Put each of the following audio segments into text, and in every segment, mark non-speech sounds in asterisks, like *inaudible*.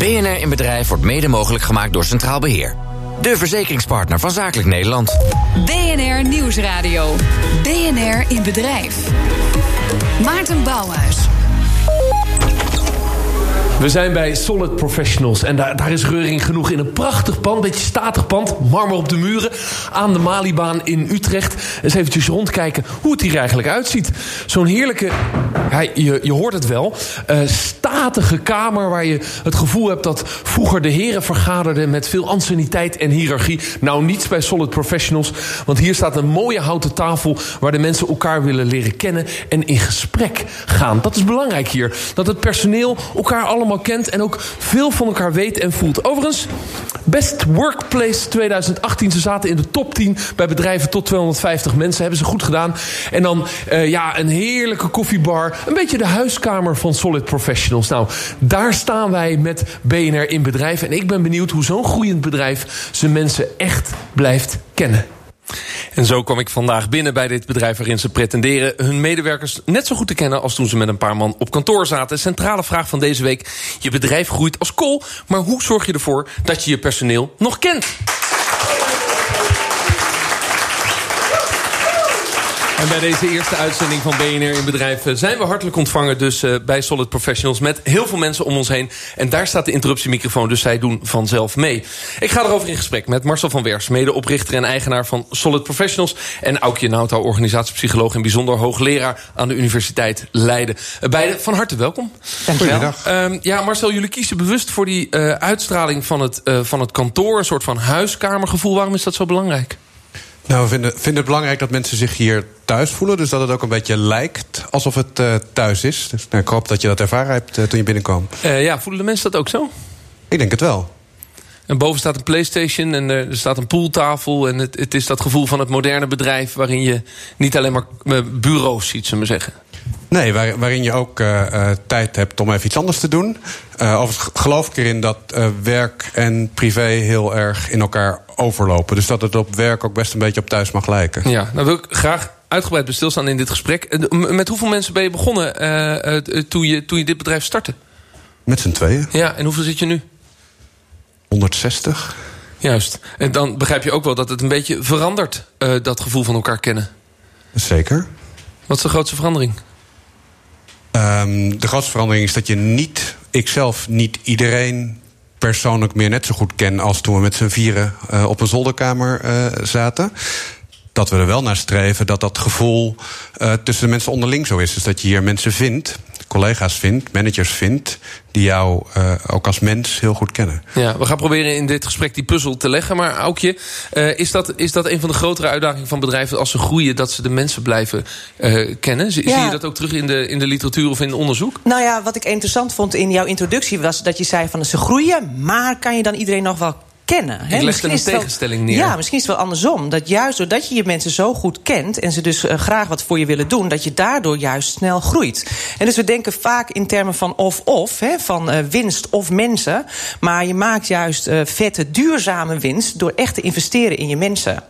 BNR in Bedrijf wordt mede mogelijk gemaakt door Centraal Beheer. De verzekeringspartner van Zakelijk Nederland. BNR Nieuwsradio. BNR in Bedrijf. Maarten Bouwhuis. We zijn bij Solid Professionals en daar, daar is reuring genoeg in een prachtig pand, beetje statig pand, marmer op de muren, aan de Malibaan in Utrecht. Eens eventjes rondkijken hoe het hier eigenlijk uitziet. Zo'n heerlijke, je, je hoort het wel, uh, statige kamer waar je het gevoel hebt dat vroeger de heren vergaderden met veel anciëniteit en hiërarchie. Nou, niets bij Solid Professionals, want hier staat een mooie houten tafel waar de mensen elkaar willen leren kennen en in gesprek gaan. Dat is belangrijk hier, dat het personeel elkaar allemaal kent en ook veel van elkaar weet en voelt. Overigens, Best Workplace 2018. Ze zaten in de top 10 bij bedrijven tot 250 mensen. Hebben ze goed gedaan. En dan uh, ja, een heerlijke koffiebar. Een beetje de huiskamer van Solid Professionals. Nou, daar staan wij met BNR in bedrijf. En ik ben benieuwd hoe zo'n groeiend bedrijf zijn mensen echt blijft kennen. En zo kwam ik vandaag binnen bij dit bedrijf waarin ze pretenderen hun medewerkers net zo goed te kennen als toen ze met een paar man op kantoor zaten. Centrale vraag van deze week: je bedrijf groeit als kool, maar hoe zorg je ervoor dat je je personeel nog kent? En bij deze eerste uitzending van BNR in Bedrijf eh, zijn we hartelijk ontvangen dus uh, bij Solid Professionals met heel veel mensen om ons heen. En daar staat de interruptiemicrofoon, dus zij doen vanzelf mee. Ik ga erover in gesprek met Marcel van Wers, medeoprichter en eigenaar van Solid Professionals. En Aukje Nauta, organisatiepsycholoog en bijzonder hoogleraar aan de Universiteit Leiden. Uh, beide van harte welkom. Dankjewel. Um, ja, Marcel, jullie kiezen bewust voor die uh, uitstraling van het, van het kantoor, een soort van huiskamergevoel. Waarom is dat zo belangrijk? Nou, we vinden, vinden het belangrijk dat mensen zich hier thuis voelen. Dus dat het ook een beetje lijkt alsof het uh, thuis is. Dus nou, ik hoop dat je dat ervaren hebt uh, toen je binnenkwam. Uh, ja, voelen de mensen dat ook zo? Ik denk het wel. En boven staat een Playstation en er staat een pooltafel. En het, het is dat gevoel van het moderne bedrijf... waarin je niet alleen maar bureaus ziet, zullen we zeggen. Nee, waar, waarin je ook uh, uh, tijd hebt om even iets anders te doen. Uh, overigens geloof ik erin dat werk en privé heel erg in elkaar overlopen. Dus dat het op werk ook best een beetje op thuis mag lijken. Ja, nou wil ik graag uitgebreid bij stilstaan in dit gesprek. Met hoeveel mensen ben je begonnen toen, je, toen je dit bedrijf startte? Met z'n tweeën. Ja, en hoeveel zit je nu? 160. Juist. En dan begrijp je ook wel dat het een beetje verandert, dat gevoel van elkaar kennen. Zeker. Wat is de grootste verandering? Um, de grootste verandering is dat je niet, ikzelf, niet iedereen persoonlijk meer net zo goed ken als toen we met z'n vieren uh, op een zolderkamer uh, zaten. Dat we er wel naar streven dat dat gevoel tussen de mensen onderling zo is. Dus dat je hier mensen vindt, collega's vindt, managers vindt, die jou uh, ook als mens heel goed kennen. Ja, we gaan proberen in dit gesprek die puzzel te leggen. Maar Aukje, uh, is, dat, is dat een van de grotere uitdagingen van bedrijven als ze groeien, dat ze de mensen blijven uh, kennen? Zie, ja. zie je dat ook terug in de, in de literatuur of in onderzoek? Nou ja, wat ik interessant vond in jouw introductie was dat je zei van ze groeien, maar kan je dan iedereen nog wel kennen. Ik leg er een tegenstelling neer. Ja, misschien is het wel andersom. Dat juist doordat je je mensen zo goed kent... en ze dus uh, graag wat voor je willen doen... dat je daardoor juist snel groeit. En dus we denken vaak in termen van of-of... van uh, winst of mensen. Maar je maakt juist uh, vette, duurzame winst... door echt te investeren in je mensen.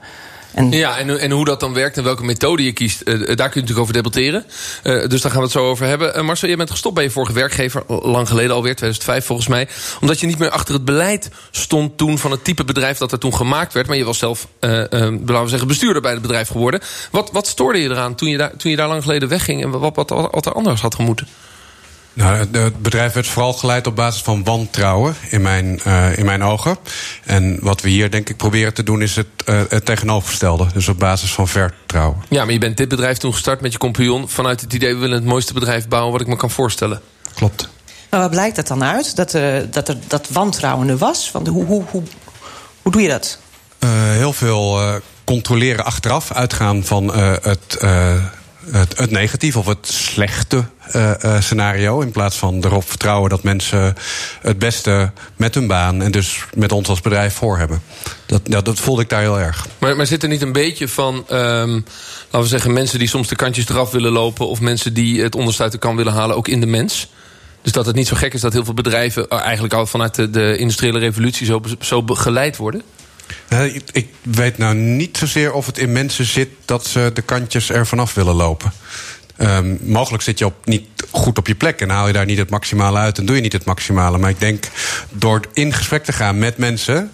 En ja, en, en hoe dat dan werkt en welke methode je kiest, uh, daar kun je natuurlijk over debatteren. Uh, dus daar gaan we het zo over hebben. Uh, Marcel, je bent gestopt bij je vorige werkgever, lang geleden alweer, 2005 volgens mij. Omdat je niet meer achter het beleid stond toen van het type bedrijf dat er toen gemaakt werd. Maar je was zelf, laten we zeggen, bestuurder bij het bedrijf geworden. Wat, wat stoorde je eraan toen je, daar, toen je daar lang geleden wegging en wat, wat, wat er anders had gemoeten? Nou, het bedrijf werd vooral geleid op basis van wantrouwen in mijn, uh, in mijn ogen. En wat we hier denk ik proberen te doen is het, uh, het tegenovergestelde. Dus op basis van vertrouwen. Ja, maar je bent dit bedrijf toen gestart met je compagnon... vanuit het idee we willen het mooiste bedrijf bouwen wat ik me kan voorstellen. Klopt. Maar wat blijkt dat dan uit? Dat, uh, dat er dat wantrouwen er was? Want hoe, hoe, hoe, hoe doe je dat? heel veel controleren achteraf. Uitgaan van het het, het negatief of het slechte uh, uh, scenario. In plaats van erop vertrouwen dat mensen het beste met hun baan en dus met ons als bedrijf voor hebben. Dat, dat voelde ik daar heel erg. Maar, maar zit er niet een beetje van, um, laten we zeggen, mensen die soms de kantjes eraf willen lopen of mensen die het onderste de kan willen halen, ook in de mens? Dus dat het niet zo gek is dat heel veel bedrijven eigenlijk al vanuit de, de industriële revolutie zo, zo geleid worden? Ik, weet nou niet zozeer of het in mensen zit dat ze de kantjes er vanaf willen lopen. Um, mogelijk zit je op, niet goed op je plek en haal je daar niet het maximale uit en doe je niet het maximale. Maar ik denk door in gesprek te gaan met mensen.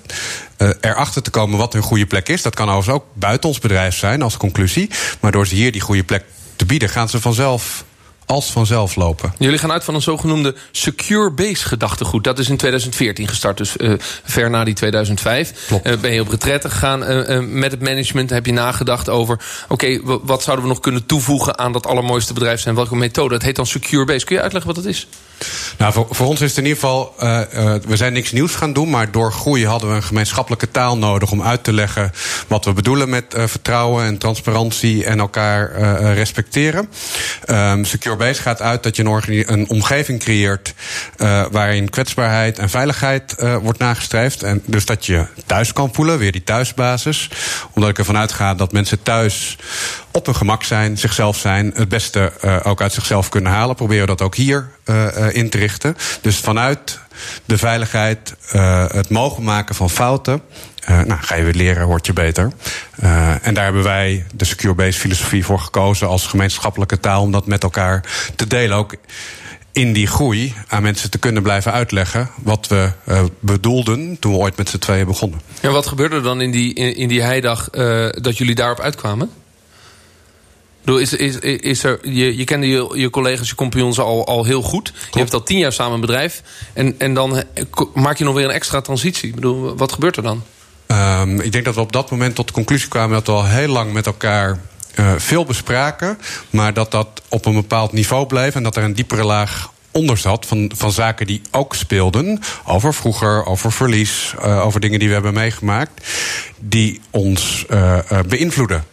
Uh, erachter te komen wat hun goede plek is. Dat kan overigens ook buiten ons bedrijf zijn als conclusie. Maar door ze hier die goede plek te bieden, gaan ze vanzelf als vanzelf lopen. Jullie gaan uit van een zogenoemde secure base gedachtegoed. Dat is in 2014 gestart, dus uh, ver na die 2005. Klopt. Uh, ben je op retraite gegaan uh, met het management. Heb je nagedacht over, oké, okay, wat zouden we nog kunnen toevoegen... aan dat allermooiste bedrijf zijn? Welke methode? Dat heet dan secure base. Kun je uitleggen wat dat is? Nou, voor, voor ons is het in ieder geval... we zijn niks nieuws gaan doen... maar door groei hadden we een gemeenschappelijke taal nodig... om uit te leggen wat we bedoelen met vertrouwen en transparantie... en elkaar respecteren. Um, secure Base gaat uit dat je een, omgeving creëert uh, waarin kwetsbaarheid en veiligheid uh, wordt nagestreefd. En dus dat je thuis kan voelen, weer die thuisbasis. Omdat ik ervan uitga dat mensen thuis op hun gemak zijn, zichzelf zijn, het beste uh, ook uit zichzelf kunnen halen. Proberen we dat ook hier in te richten. Dus vanuit de veiligheid, het mogen maken van fouten. Uh, nou, ga je weer leren, word je beter. Uh, en daar hebben wij de Secure Base filosofie voor gekozen als gemeenschappelijke taal om dat met elkaar te delen. Ook in die groei aan mensen te kunnen blijven uitleggen wat we uh, bedoelden toen we ooit met z'n tweeën begonnen. Ja, wat gebeurde er dan in die, in, in die heidag dat jullie daarop uitkwamen? Is, is, is er, je, je kende je, je collega's, je compagnons al, al heel goed. Klopt. Je hebt al tien jaar samen een bedrijf. En, en dan maak je nog weer een extra transitie. Ik bedoel, wat gebeurt er dan? Um, ik denk dat we op dat moment tot de conclusie kwamen dat we al heel lang met elkaar uh, veel bespraken. Maar dat dat op een bepaald niveau bleef en dat er een diepere laag onder zat van, van zaken die ook speelden. Over vroeger, over verlies, uh, over dingen die we hebben meegemaakt. Die ons uh, beïnvloeden.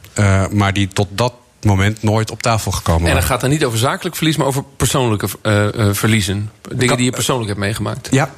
maar die tot dat moment nooit op tafel gekomen waren. En dan gaat het niet over zakelijk verlies, maar over persoonlijke verliezen. Dingen die je persoonlijk hebt meegemaakt. Ja,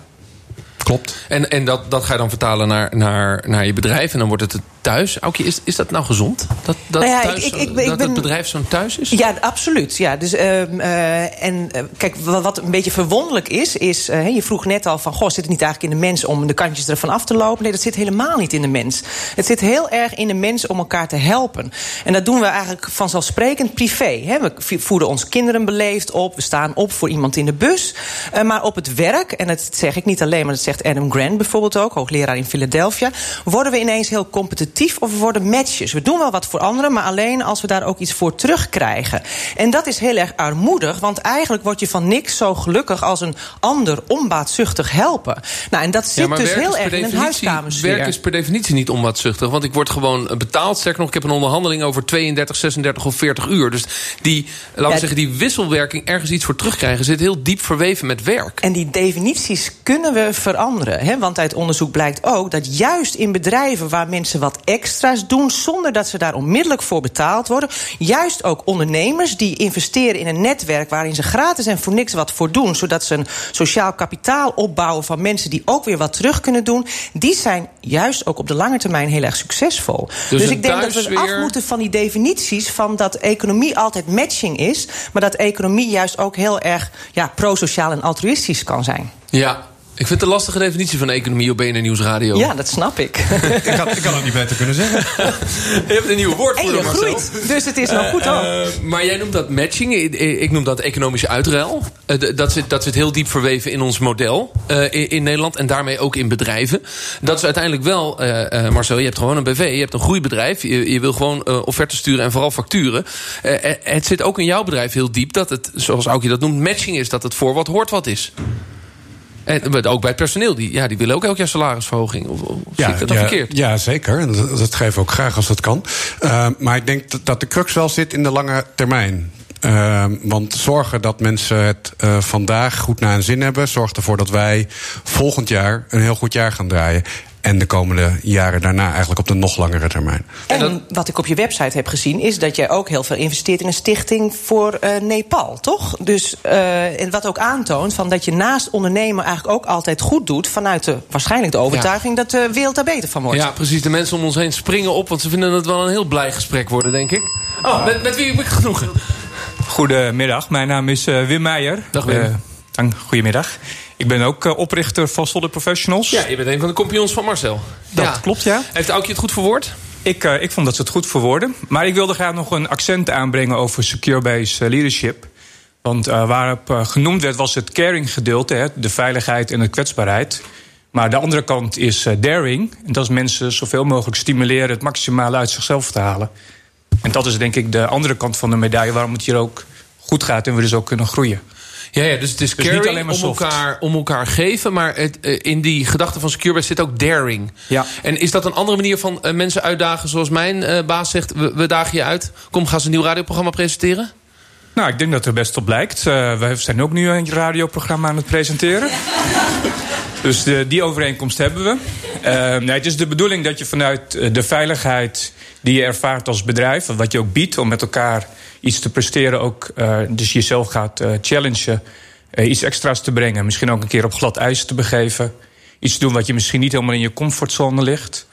Klopt. En, en dat, dat ga je dan vertalen naar, naar, naar je bedrijf en dan wordt het het thuis. Aukje, is, is dat nou gezond? Dat, dat, nou ja, thuis, ik, ik, ik, dat ben, het bedrijf zo'n thuis is? Ja, absoluut. Ja, dus, uh, uh, en uh, kijk, wat, wat een beetje verwonderlijk is, is je vroeg net al van, goh, zit het niet eigenlijk in de mens om de kantjes ervan af te lopen? Nee, dat zit helemaal niet in de mens. Het zit heel erg in de mens om elkaar te helpen. En dat doen we eigenlijk vanzelfsprekend privé. Hè? We voeden onze kinderen beleefd op, we staan op voor iemand in de bus. maar op het werk, en dat zeg ik niet alleen, maar dat zegt Adam Grant bijvoorbeeld ook, hoogleraar in Philadelphia, worden we ineens heel competitief of we worden matches. We doen wel wat voor anderen, maar alleen als we daar ook iets voor terugkrijgen. En dat is heel erg armoedig, want eigenlijk word je van niks zo gelukkig als een ander onbaatzuchtig helpen. Nou, en dat zit ja, dus heel erg in een huiskamersfeer. Werk is per definitie niet onbaatzuchtig, want ik word gewoon betaald. Sterker nog, ik heb een onderhandeling over 32, 36 of 40 uur. Dus die, laten we ja, zeggen, die wisselwerking ergens iets voor terugkrijgen zit heel diep verweven met werk. En die definities kunnen we veranderen. Hè? Want uit onderzoek blijkt ook dat juist in bedrijven waar mensen wat extra's doen zonder dat ze daar onmiddellijk voor betaald worden, juist ook ondernemers die investeren in een netwerk waarin ze gratis en voor niks wat voor doen, zodat ze een sociaal kapitaal opbouwen van mensen die ook weer wat terug kunnen doen, die zijn juist ook op de lange termijn heel erg succesvol. Dus, dus ik denk dat we af moeten van die definities van dat economie altijd matching is, maar dat economie juist ook heel erg ja, pro-sociaal en altruïstisch kan zijn. Ja, ik vind het een lastige definitie van economie op BNN Nieuwsradio. Ja, dat snap ik. *laughs* ik, kan, ik kan het niet beter kunnen zeggen. *laughs* je hebt een nieuw woord voor je Marcel. groeit, dus het is nog goed ook. Uh, maar jij noemt dat matching. Ik noem dat economische uitruil. Uh, dat, zit, dat zit heel diep verweven in ons model uh, in, in, Nederland. En daarmee ook in bedrijven. Dat is uiteindelijk wel, Marcel, je hebt gewoon een BV. Je hebt een groeibedrijf. Je, je wil gewoon offerten sturen en vooral facturen. het zit ook in jouw bedrijf heel diep dat het, zoals Aukje dat noemt, matching is. Dat het voor wat hoort wat is. En ook bij het personeel, die, ja, die willen ook elk jaar salarisverhoging. Of, of ja, zie ik dat ja, verkeerd? Ja, zeker. En dat, dat geven we ook graag als dat kan. Uh, maar ik denk dat de crux wel zit in de lange termijn. Uh, want zorgen dat mensen het uh, vandaag goed naar hun zin hebben... zorgt ervoor dat wij volgend jaar een heel goed jaar gaan draaien. En de komende jaren daarna eigenlijk op de nog langere termijn. En, wat ik op je website heb gezien, is dat jij ook heel veel investeert in een stichting voor uh, Nepal, toch? Dus uh, en wat ook aantoont van dat je naast ondernemen eigenlijk ook altijd goed doet. Vanuit de waarschijnlijk de overtuiging ja. dat de wereld daar beter van wordt. Ja, precies. De mensen om ons heen springen op, want ze vinden het wel een heel blij gesprek worden, denk ik. Oh, met, met wie heb ik genoegen? Goedemiddag, mijn naam is uh, Wim Meijer. Dag Wim. dank, goedemiddag. Ik ben ook uh, oprichter van Solid Professionals. Ja, je bent een van de compagnons van Marcel. Dat ja. klopt, ja. Heeft Aukje het goed verwoord? Ik, uh, ik vond dat ze het goed verwoorden. Maar ik wilde graag nog een accent aanbrengen over secure base leadership. Want uh, waarop uh, genoemd werd was het caring gedeelte, hè, de veiligheid en de kwetsbaarheid. Maar de andere kant is uh, daring. En dat is mensen zoveel mogelijk stimuleren het maximale uit zichzelf te halen. En dat is denk ik de andere kant van de medaille waarom het hier ook goed gaat en we dus ook kunnen groeien. Ja, ja dus het is dus caring om elkaar, om elkaar geven... maar het, uh, in die gedachte van Securebase zit ook daring. Ja. En is dat een andere manier van uh, mensen uitdagen... zoals mijn uh, baas zegt, we, we, dagen je uit... kom, ga ze een nieuw radioprogramma presenteren? Nou, ik denk dat er best op blijkt. we zijn ook nu een radioprogramma aan het presenteren. *laughs* dus de, die overeenkomst hebben we. nee, het is de bedoeling dat je vanuit de veiligheid... die je ervaart als bedrijf, wat je ook biedt... om met elkaar iets te presteren, ook uh, dus jezelf gaat uh, challengen, iets extra's te brengen. Misschien ook een keer op glad ijs te begeven. Iets te doen wat je misschien niet helemaal in je comfortzone ligt.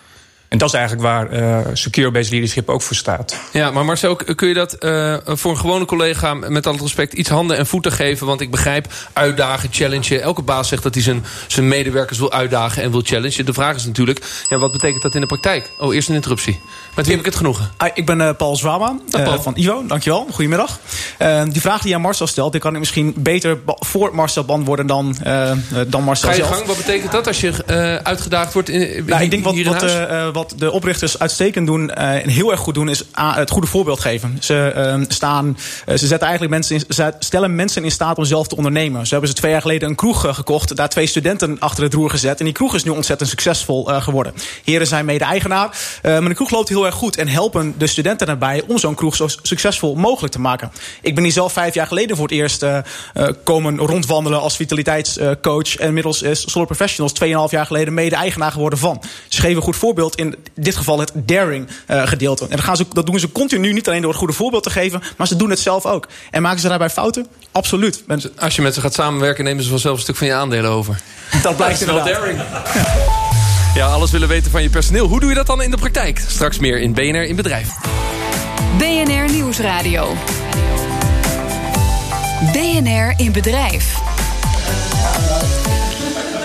En dat is eigenlijk waar uh, secure-based leadership ook voor staat. Ja, maar Marcel, kun je dat uh, voor een gewone collega... met al het respect iets handen en voeten geven? Want ik begrijp uitdagen, challengen. Elke baas zegt dat hij zijn, zijn medewerkers wil uitdagen en wil challengen. De vraag is natuurlijk, ja, wat betekent dat in de praktijk? Oh, eerst een interruptie. Met wie heb ik het genoegen? Ah, ik ben uh, Paul Zwama uh, van Ivo. Dankjewel. Goedemiddag. Uh, die vraag die je aan Marcel stelt... die kan ik misschien beter voor Marcel beantwoorden dan, dan Marcel Ga je zelf. gang. Wat betekent dat als je uitgedaakt wordt in, nou, ik denk wat, hier in wat, huis? Wat de oprichters uitstekend doen en heel erg goed doen... is het goede voorbeeld geven. Ze, staan, ze, zetten eigenlijk mensen in, ze stellen mensen in staat om zelf te ondernemen. Ze hebben ze twee jaar geleden een kroeg gekocht. Daar twee studenten achter het roer gezet. En die kroeg is nu ontzettend succesvol geworden. Heren zijn mede-eigenaar. maar de kroeg loopt heel erg goed en helpen de studenten erbij om zo'n kroeg zo succesvol mogelijk te maken. Ik ben hier zelf vijf jaar geleden voor het eerst komen rondwandelen als vitaliteitscoach. en inmiddels is Solar Professionals 2,5 jaar geleden mede-eigenaar geworden van. Ze geven een goed voorbeeld in dit geval het daring uh, gedeelte. En dat, gaan ze, dat doen ze continu, niet alleen door het goede voorbeeld te geven, maar ze doen het zelf ook. En maken ze daarbij fouten? Absoluut. Als je met ze gaat samenwerken, nemen ze vanzelf een stuk van je aandelen over. Dat blijkt *laughs* dat wel inderdaad. daring. Ja. Ja, alles willen weten van je personeel. Hoe doe je dat dan in de praktijk? Straks meer in BNR in Bedrijf. BNR Nieuwsradio. BNR in Bedrijf.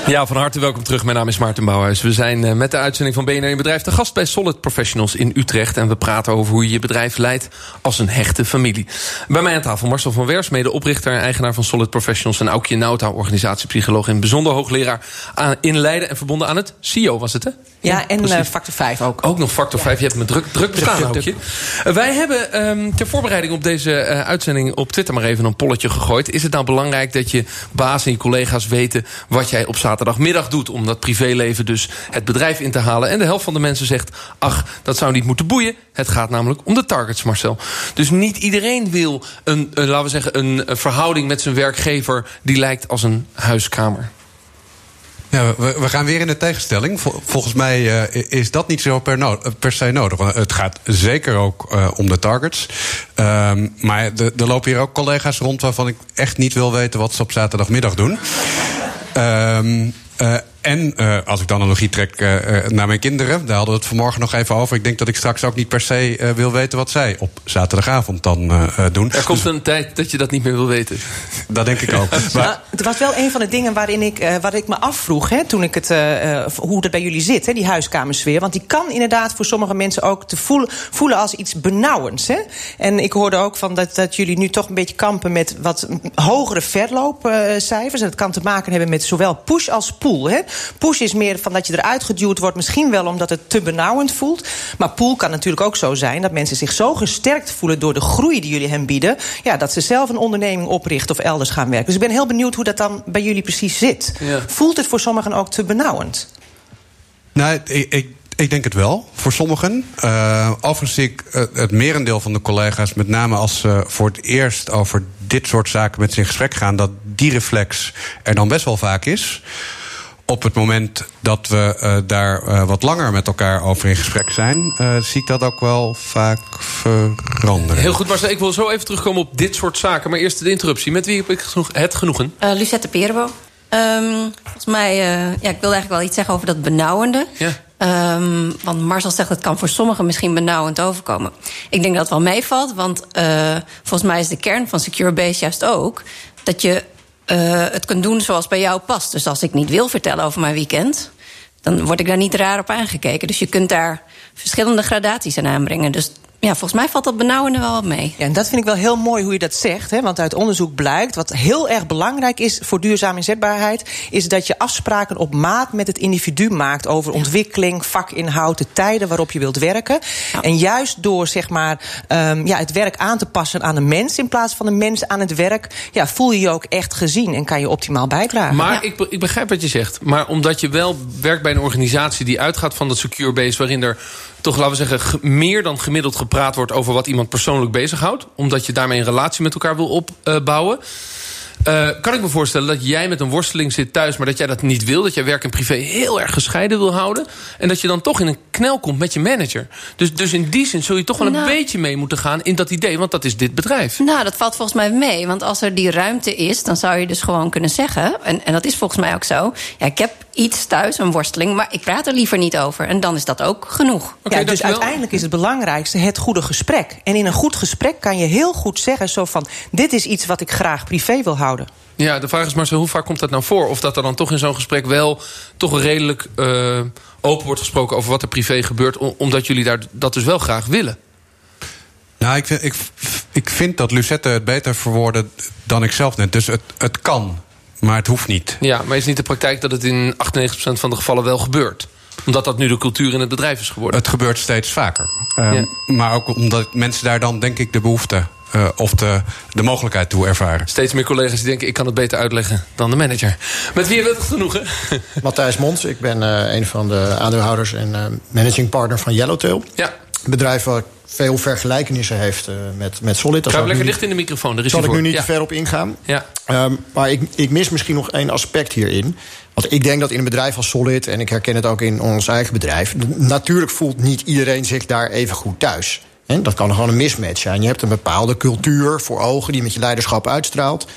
Ja, van harte welkom terug. Mijn naam is Maarten Bouwhuis. We zijn met de uitzending van BNR in Bedrijf... te gast bij Solid Professionals in Utrecht. En we praten over hoe je je bedrijf leidt als een hechte familie. Bij mij aan tafel Marcel van Wers, mede-oprichter en eigenaar van Solid Professionals... en Aukje Nauta, organisatiepsycholoog en bijzonder hoogleraar... in Leiden en verbonden aan het CEO, was het, hè? Ja, en uh, factor 5 ook. Ook nog factor 5. Je hebt me druk, druk bestaan, Aukje. Uh, wij hebben um, ter voorbereiding op deze uh, uitzending op Twitter... maar even een polletje gegooid. Is het nou belangrijk dat je baas en je collega's weten... wat jij op zaterdag zaterdagmiddag doet... om dat privéleven dus het bedrijf in te halen. En de helft van de mensen zegt... ach, dat zou niet moeten boeien. Het gaat namelijk om de targets, Marcel. Dus niet iedereen wil een, een laten we zeggen... een verhouding met zijn werkgever... die lijkt als een huiskamer. Ja, we, gaan weer in de tegenstelling. Volgens mij uh, is dat niet zo per, per se nodig. Want het gaat zeker ook om de targets. Um, maar er lopen hier ook collega's rond waarvan ik echt niet wil weten wat ze op zaterdagmiddag doen. Um, uh, en uh, als ik de analogie trek uh, naar mijn kinderen, daar hadden we het vanmorgen nog even over. Ik denk dat ik straks ook niet per se uh, wil weten wat zij op zaterdagavond dan doen. Er komt dus, een tijd dat je dat niet meer wil weten. *laughs* Dat denk ik ook. maar, nou, het was wel een van de dingen waarin ik, wat ik me afvroeg, hè, toen ik het, hoe dat bij jullie zit, hè, die huiskamersfeer. Want die kan inderdaad voor sommige mensen ook te voelen, voelen als iets benauwends. Hè. En ik hoorde ook van dat, dat jullie nu toch een beetje kampen met wat hogere verloopcijfers. En dat kan te maken hebben met zowel push als pull. Hè. Push is meer van dat je eruit geduwd wordt, misschien wel omdat het te benauwend voelt. Maar pull kan natuurlijk ook zo zijn dat mensen zich zo gesterkt voelen door de groei die jullie hen bieden, ja, dat ze zelf een onderneming oprichten of elders gaan werken. Dus ik ben heel benieuwd hoe dat dan bij jullie precies zit. Ja. Voelt het voor sommigen ook te benauwend? Nou, ik, ik ik denk het wel, voor sommigen. Uh, overigens zie ik uh, het merendeel van de collega's, met name als ze voor het eerst over dit soort zaken met ze in gesprek gaan, dat die reflex er dan best wel vaak is. Op het moment dat we uh, daar wat langer met elkaar over in gesprek zijn, zie ik dat ook wel vaak veranderen. Heel goed, Marcel. Ik wil zo even terugkomen op dit soort zaken. Maar eerst de interruptie. Met wie heb ik het genoegen? Lucette Perbo. Um, volgens mij, ja, ik wilde eigenlijk wel iets zeggen over dat benauwende. Ja. Um, want Marcel zegt het kan voor sommigen misschien benauwend overkomen. Ik denk dat het wel meevalt, want uh, volgens mij is de kern van Secure Base juist ook dat je uh, het kunt doen zoals bij jou past. Dus als ik niet wil vertellen over mijn weekend, dan word ik daar niet raar op aangekeken. Dus je kunt daar verschillende gradaties aan aanbrengen. Dus ja, volgens mij valt dat benauwende wel wat mee. Ja, en dat vind ik wel heel mooi hoe je dat zegt. Hè? Want uit onderzoek blijkt, wat heel erg belangrijk is voor duurzame inzetbaarheid, is dat je afspraken op maat met het individu maakt over ontwikkeling, vakinhoud, de tijden waarop je wilt werken. En juist door zeg maar, um, ja, het werk aan te passen aan de mens in plaats van de mens aan het werk, ja, voel je je ook echt gezien en kan je optimaal bijdragen. Maar ja. ik, ik begrijp wat je zegt. Maar omdat je wel werkt bij een organisatie die uitgaat van dat secure base, waarin er toch, laten we zeggen, meer dan gemiddeld gepraat wordt over wat iemand persoonlijk bezighoudt. Omdat je daarmee een relatie met elkaar wil opbouwen. Uh, kan ik me voorstellen dat jij met een worsteling zit thuis... maar dat jij dat niet wil, dat jij werk en privé heel erg gescheiden wil houden... en dat je dan toch in een knel komt met je manager. Dus, dus in die zin zul je toch wel nou, een beetje mee moeten gaan in dat idee... want dat is dit bedrijf. Nou, dat valt volgens mij mee. Want als er die ruimte is, dan zou je dus gewoon kunnen zeggen... en, en dat is volgens mij ook zo... ja, ik heb iets thuis, een worsteling, maar ik praat er liever niet over. En dan is dat ook genoeg. Okay, ja, dus uiteindelijk is het belangrijkste het goede gesprek. En in een goed gesprek kan je heel goed zeggen... zo van, dit is iets wat ik graag privé wil houden. Ja, de vraag is maar zo, hoe vaak komt dat nou voor? Of dat er dan toch in zo'n gesprek wel toch redelijk uh, open wordt gesproken... over wat er privé gebeurt, omdat jullie daar dat dus wel graag willen? Nou, ik vind, ik, ik vind dat Lucette het beter verwoordde dan ik zelf net. Dus het, het kan, maar het hoeft niet. Ja, maar is niet de praktijk dat het in 98% van de gevallen wel gebeurt? Omdat dat nu de cultuur in het bedrijf is geworden. Het gebeurt steeds vaker. Um, ja. Maar ook omdat mensen daar dan, denk ik, de behoefte uh, of de, de mogelijkheid toe ervaren. Steeds meer collega's die denken, ik kan het beter uitleggen dan de manager. Met wie hebben we het genoegen? *laughs* Matthijs Mons, ik ben uh, een van de aandeelhouders en uh, managing partner van Yellowtail. Ja. Een bedrijf wat veel vergelijkenissen heeft met, met Solid. Ga lekker dicht in de microfoon. Er is zal ik nu niet ja. te ver op ingaan. Ja. Um, maar ik, ik mis misschien nog één aspect hierin. Want ik denk dat in een bedrijf als Solid, en ik herken het ook in ons eigen bedrijf... natuurlijk voelt niet iedereen zich daar even goed thuis. En dat kan gewoon een mismatch zijn. Je hebt een bepaalde cultuur voor ogen die met je leiderschap uitstraalt.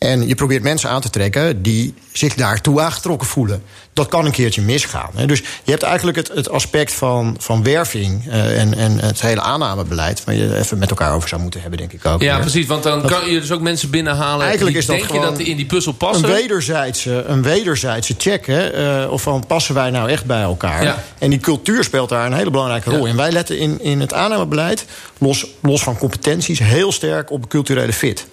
En je probeert mensen aan te trekken die zich daartoe aangetrokken voelen. Dat kan een keertje misgaan. Dus je hebt eigenlijk het, het aspect van, van werving uh, en, en het hele aannamebeleid... waar je even met elkaar over zou moeten hebben, denk ik ook. Ja, precies, want dan dat, kan je dus ook mensen binnenhalen... Eigenlijk is dat denk je dat die in die puzzel passen? Een wederzijdse, een wederzijdse check, hè, uh, of van passen wij nou echt bij elkaar? Ja. En die cultuur speelt daar een hele belangrijke rol. Ja. En wij letten in, in het aannamebeleid, los, los van competenties... heel sterk op culturele fit.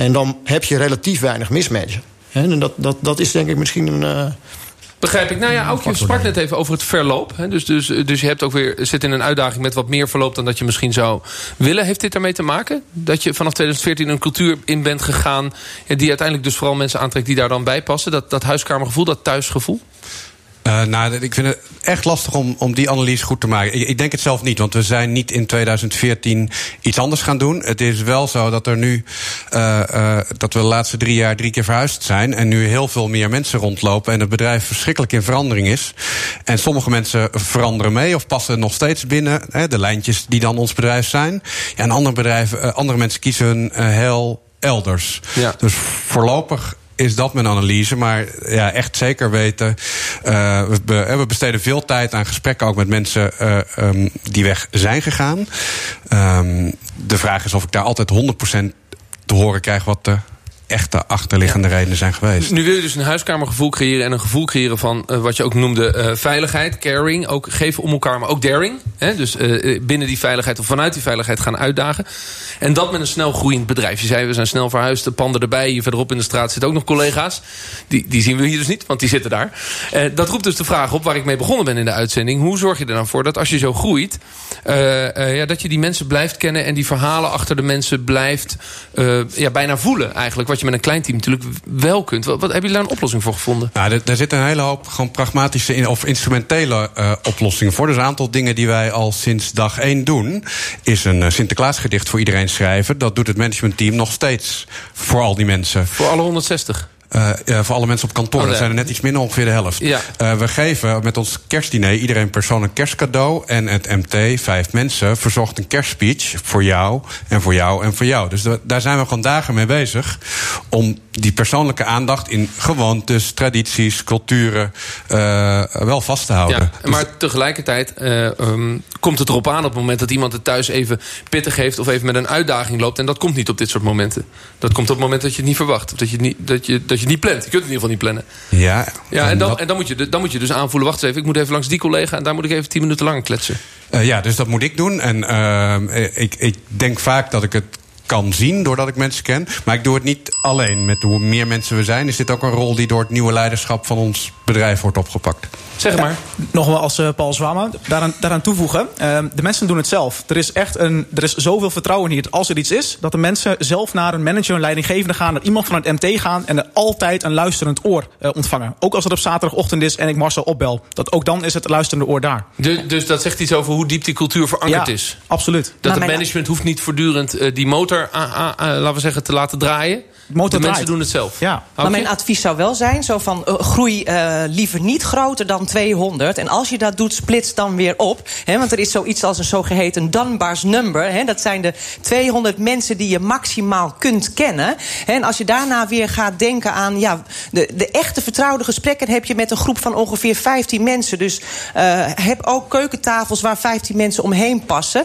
En dan heb je relatief weinig mismatchen. En dat, dat, dat is denk ik misschien een. Uh, Begrijp ik. Nou ja, ook je sprak net even over het verloop. Hè? Dus, dus, dus je hebt ook weer, zit in een uitdaging met wat meer verloop dan dat je misschien zou willen. Heeft dit ermee te maken? Dat je vanaf 2014 een cultuur in bent gegaan. die uiteindelijk dus vooral mensen aantrekt die daar dan bij passen. Dat, dat huiskamergevoel, dat thuisgevoel? Uh, nou, ik vind het echt lastig om, om die analyse goed te maken. Ik, ik, denk het zelf niet, want we zijn niet in 2014 iets anders gaan doen. Het is wel zo dat er nu, uh, uh, dat we de laatste drie jaar drie keer verhuisd zijn... en nu heel veel meer mensen rondlopen en het bedrijf verschrikkelijk in verandering is. En sommige mensen veranderen mee of passen nog steeds binnen hè, de lijntjes die dan ons bedrijf zijn. Ja, en andere, bedrijven, andere mensen kiezen hun heel elders. Ja. Dus voorlopig is dat mijn analyse. Maar ja, echt zeker weten. Uh, we, we, besteden veel tijd aan gesprekken ook met mensen uh, um, die weg zijn gegaan. Um, de vraag is of ik daar altijd 100% te horen krijg wat de echte achterliggende ja. redenen zijn geweest. Nu wil je dus een huiskamergevoel creëren en een gevoel creëren van uh, wat je ook noemde uh, veiligheid, caring, ook geven om elkaar, maar ook daring. Hè? Dus uh, binnen die veiligheid of vanuit die veiligheid gaan uitdagen. En dat met een snel groeiend bedrijf. Je zei we zijn snel verhuisd, de panden erbij. Hier verderop in de straat zitten ook nog collega's. Die, die zien we hier dus niet, want die zitten daar. dat roept dus de vraag op waar ik mee begonnen ben in de uitzending. Hoe zorg je er dan voor dat als je zo groeit, ja, dat je die mensen blijft kennen en die verhalen achter de mensen blijft ja, bijna voelen eigenlijk. Wat je met een klein team natuurlijk wel kunt. Wat, wat hebben jullie daar een oplossing voor gevonden? Nou, er, er zit een hele hoop gewoon pragmatische in, of instrumentele uh, oplossingen voor. Dus een aantal dingen die wij al sinds dag één doen. Is een uh, Sinterklaasgedicht voor iedereen schrijven. Dat doet het managementteam nog steeds voor al die mensen. Voor alle 160? Uh, ja, voor alle mensen op kantoor. Oh. Dat zijn er net iets minder, ongeveer de helft. Ja. Uh, we geven met ons kerstdiner iedereen persoonlijk kerstcadeau. En het MT, vijf mensen, verzorgt een kerstspeech voor jou en voor jou en voor jou. Dus de, daar zijn we gewoon dagen mee bezig. Om die persoonlijke aandacht in gewoontes, tradities, culturen uh, wel vast te houden. Ja, maar tegelijkertijd um, komt het erop aan op het moment dat iemand het thuis even pittig heeft of even met een uitdaging loopt. En dat komt niet op dit soort momenten. Dat komt op het moment dat je het niet verwacht. Of dat je het niet, dat je, dat je niet plant. Je kunt het in ieder geval niet plannen. Ja, ja en, dan, dat... en dan, moet je, dan moet je dus aanvoelen, wacht eens even, ik moet even langs die collega en daar moet ik even tien minuten langer kletsen. Uh, ja, dus dat moet ik doen. En ik, ik denk vaak dat ik het kan zien doordat ik mensen ken. Maar ik doe het niet alleen. Met hoe meer mensen we zijn, is dit ook een rol die door het nieuwe leiderschap van ons bedrijf wordt opgepakt. Zeg maar. Ja, nogmaals, als uh, Paul Zwama, daaraan, daaraan toevoegen. Uh, de mensen doen het zelf. Er is echt een, er is zoveel vertrouwen hier als er iets is, dat de mensen zelf naar een manager, een leidinggevende gaan, naar iemand van het MT gaan en er altijd een luisterend oor uh, ontvangen. Ook als het op zaterdagochtend is en ik Marcel opbel. Dat ook dan is het luisterende oor daar. De, dus dat zegt iets over hoe diep die cultuur verankerd ja, is. Absoluut. Dat het management hoeft niet voortdurend die motor, laten we zeggen, te laten draaien. Motor de draait. mensen doen het zelf. Ja. Maar mijn advies zou wel zijn: zo van uh, groei uh, liever niet groter dan 200. En als je dat doet, splits dan weer op. He, want er is zoiets als een zogeheten Dunbar's number. He, dat zijn de 200 mensen die je maximaal kunt kennen. He, en als je daarna weer gaat denken aan ja, de, de echte vertrouwde gesprekken, heb je met een groep van ongeveer 15 mensen. Dus uh, heb ook keukentafels waar 15 mensen omheen passen.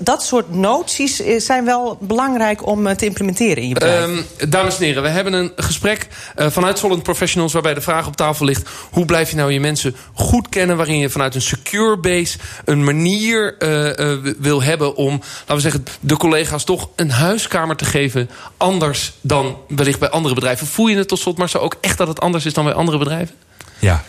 dat soort noties zijn wel belangrijk om te implementeren in je bedrijf. Um, dames en heren, we hebben een gesprek uh, vanuit Solent Professionals... waarbij de vraag op tafel ligt... hoe blijf je nou je mensen goed kennen... waarin je vanuit een secure base een manier uh, uh, wil hebben... om, laten we zeggen, de collega's toch een huiskamer te geven... anders dan wellicht bij andere bedrijven. Voel je het tot slot maar zo ook echt dat het anders is dan bij andere bedrijven? Ja,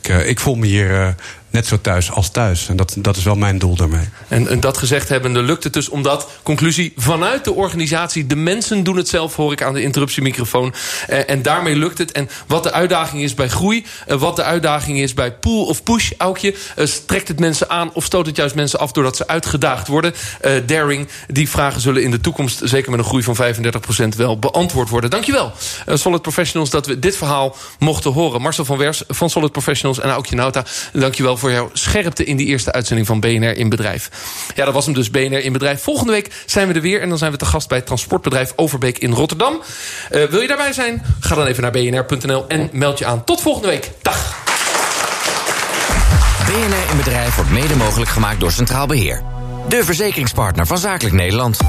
ik, ik voel me hier net zo thuis als thuis. En dat, dat is wel mijn doel daarmee. En, en, dat gezegd hebbende lukt het dus omdat, conclusie, vanuit de organisatie... de mensen doen het zelf, hoor ik aan de interruptiemicrofoon. Eh, en daarmee lukt het. En wat de uitdaging is bij groei... Uh, wat de uitdaging is bij pull of push, Aukje... Uh, trekt het mensen aan of stoot het juist mensen af... doordat ze uitgedaagd worden. Uh, daring, die vragen zullen in de toekomst... zeker met een groei van 35% wel beantwoord worden. Dankjewel, uh, Solid Professionals, dat we dit verhaal mochten horen. Marcel van Wers van Solid Professionals en Aukje Nauta, dankjewel voor jouw scherpte in die eerste uitzending van BNR in Bedrijf. Ja, dat was hem dus, BNR in Bedrijf. Volgende week zijn we er weer en dan zijn we te gast bij het transportbedrijf Overbeek in Rotterdam. Uh, wil je daarbij zijn? Ga dan even naar bnr.nl en meld je aan. Tot volgende week. Dag. BNR in Bedrijf wordt mede mogelijk gemaakt door Centraal Beheer. De verzekeringspartner van Zakelijk Nederland.